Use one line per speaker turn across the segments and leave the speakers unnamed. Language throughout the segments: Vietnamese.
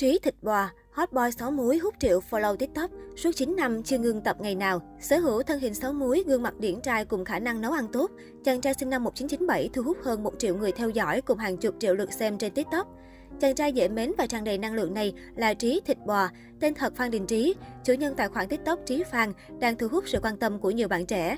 Trí thịt bò, hot boy 6 múi hút triệu follow TikTok, suốt 9 năm chưa ngừng tập ngày nào. Sở hữu thân hình 6 múi, gương mặt điển trai cùng khả năng nấu ăn tốt, chàng trai sinh năm 1997 thu hút hơn 1 triệu người theo dõi cùng hàng chục triệu lượt xem trên TikTok. Chàng trai dễ mến và tràn đầy năng lượng này là Trí Thịt Bò, tên thật Phan Đình Trí, chủ nhân tài khoản TikTok Trí Phan, đang thu hút sự quan tâm của nhiều bạn trẻ.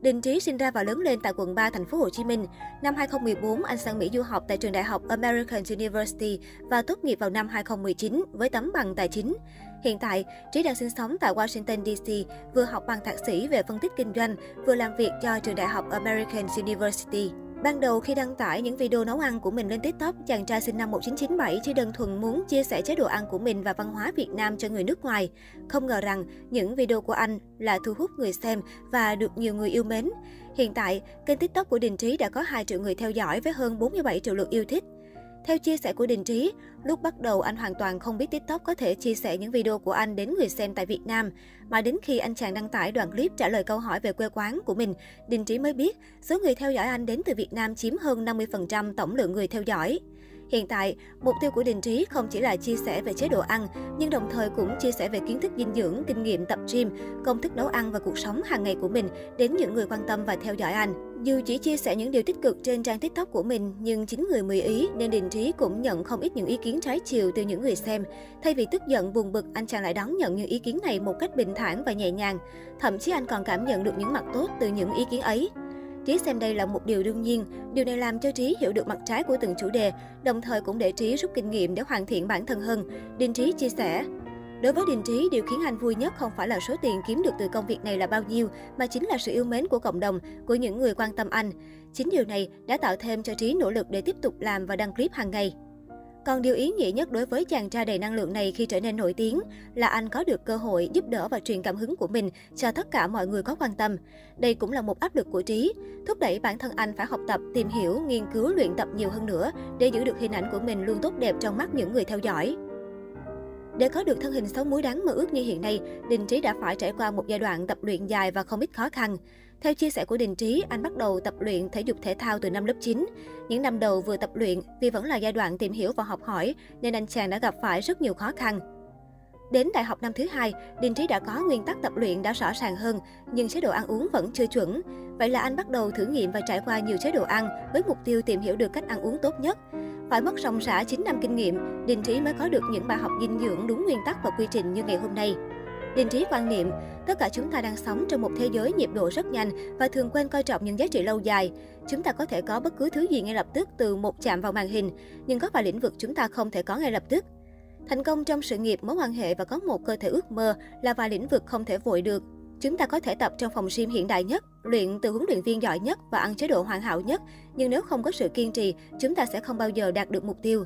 Đình Trí sinh ra và lớn lên tại quận 3, thành phố Hồ Chí Minh. Năm 2014, anh sang Mỹ du học tại trường đại học American University và tốt nghiệp vào năm 2019 với tấm bằng tài chính. Hiện tại, Trí đang sinh sống tại Washington DC, vừa học bằng thạc sĩ về phân tích kinh doanh, vừa làm việc cho trường đại học American University. Ban đầu khi đăng tải những video nấu ăn của mình lên TikTok, chàng trai sinh năm 1997 chỉ đơn thuần muốn chia sẻ chế độ ăn của mình và văn hóa Việt Nam cho người nước ngoài. Không ngờ rằng những video của anh là thu hút người xem và được nhiều người yêu mến. Hiện tại, kênh TikTok của Đình Trí đã có 2 triệu người theo dõi với hơn 47 triệu lượt yêu thích. Theo chia sẻ của Đình Trí, lúc bắt đầu anh hoàn toàn không biết TikTok có thể chia sẻ những video của anh đến người xem tại Việt Nam. Mà đến khi anh chàng đăng tải đoạn clip trả lời câu hỏi về quê quán của mình, Đình Trí mới biết số người theo dõi anh đến từ Việt Nam chiếm hơn 50% tổng lượng người theo dõi. Hiện tại, mục tiêu của Đình Trí không chỉ là chia sẻ về chế độ ăn, nhưng đồng thời cũng chia sẻ về kiến thức dinh dưỡng, kinh nghiệm tập gym, công thức nấu ăn và cuộc sống hàng ngày của mình đến những người quan tâm và theo dõi anh. Dù chỉ chia sẻ những điều tích cực trên trang TikTok của mình, nhưng chính người mười ý nên Đình Trí cũng nhận không ít những ý kiến trái chiều từ những người xem. Thay vì tức giận buồn bực, anh chàng lại đón nhận những ý kiến này một cách bình thản và nhẹ nhàng. Thậm chí anh còn cảm nhận được những mặt tốt từ những ý kiến ấy. Trí xem đây là một điều đương nhiên. Điều này làm cho Trí hiểu được mặt trái của từng chủ đề, đồng thời cũng để Trí rút kinh nghiệm để hoàn thiện bản thân hơn. Đình Trí chia sẻ, Đối với Đình Trí, điều khiến anh vui nhất không phải là số tiền kiếm được từ công việc này là bao nhiêu, mà chính là sự yêu mến của cộng đồng, của những người quan tâm anh. Chính điều này đã tạo thêm cho Trí nỗ lực để tiếp tục làm và đăng clip hàng ngày. Còn điều ý nghĩa nhất đối với chàng trai đầy năng lượng này khi trở nên nổi tiếng là anh có được cơ hội giúp đỡ và truyền cảm hứng của mình cho tất cả mọi người có quan tâm. Đây cũng là một áp lực của Trí, thúc đẩy bản thân anh phải học tập, tìm hiểu, nghiên cứu, luyện tập nhiều hơn nữa để giữ được hình ảnh của mình luôn tốt đẹp trong mắt những người theo dõi. Để có được thân hình sáu múi đáng mơ ước như hiện nay, Đình Trí đã phải trải qua một giai đoạn tập luyện dài và không ít khó khăn. Theo chia sẻ của Đình Trí, anh bắt đầu tập luyện thể dục thể thao từ năm lớp 9. Những năm đầu vừa tập luyện, vì vẫn là giai đoạn tìm hiểu và học hỏi, nên anh chàng đã gặp phải rất nhiều khó khăn. Đến đại học năm thứ hai, Đình Trí đã có nguyên tắc tập luyện đã rõ ràng hơn, nhưng chế độ ăn uống vẫn chưa chuẩn. Vậy là anh bắt đầu thử nghiệm và trải qua nhiều chế độ ăn với mục tiêu tìm hiểu được cách ăn uống tốt nhất. Phải mất ròng rã 9 năm kinh nghiệm, Đình Trí mới có được những bài học dinh dưỡng đúng nguyên tắc và quy trình như ngày hôm nay. Đình Trí quan niệm, tất cả chúng ta đang sống trong một thế giới nhịp độ rất nhanh và thường quên coi trọng những giá trị lâu dài. Chúng ta có thể có bất cứ thứ gì ngay lập tức từ một chạm vào màn hình, nhưng có vài lĩnh vực chúng ta không thể có ngay lập tức. Thành công trong sự nghiệp, mối quan hệ và có một cơ thể ước mơ là vài lĩnh vực không thể vội được. Chúng ta có thể tập trong phòng gym hiện đại nhất, luyện từ huấn luyện viên giỏi nhất và ăn chế độ hoàn hảo nhất, nhưng nếu không có sự kiên trì, chúng ta sẽ không bao giờ đạt được mục tiêu.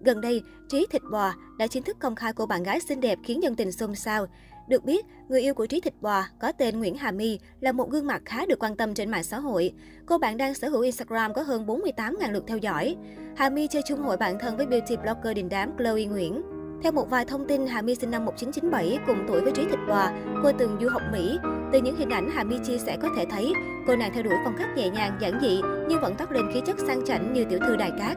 Gần đây, Trí Thịt Bò đã chính thức công khai cô bạn gái xinh đẹp khiến dân tình xôn xao. Được biết, người yêu của Trí Thịt Bò có tên Nguyễn Hà My là một gương mặt khá được quan tâm trên mạng xã hội. Cô bạn đang sở hữu Instagram có hơn 48.000 lượt theo dõi. Hà My chơi chung hội bạn thân với beauty blogger đình đám Chloe Nguyễn. Theo một vài thông tin, Hà My sinh năm 1997, cùng tuổi với Trí Thịt Bò. Cô từng du học Mỹ. Từ những hình ảnh Hà My chia sẻ có thể thấy, cô nàng theo đuổi phong cách nhẹ nhàng, giản dị, nhưng vẫn toát lên khí chất sang chảnh như tiểu thư đài cát.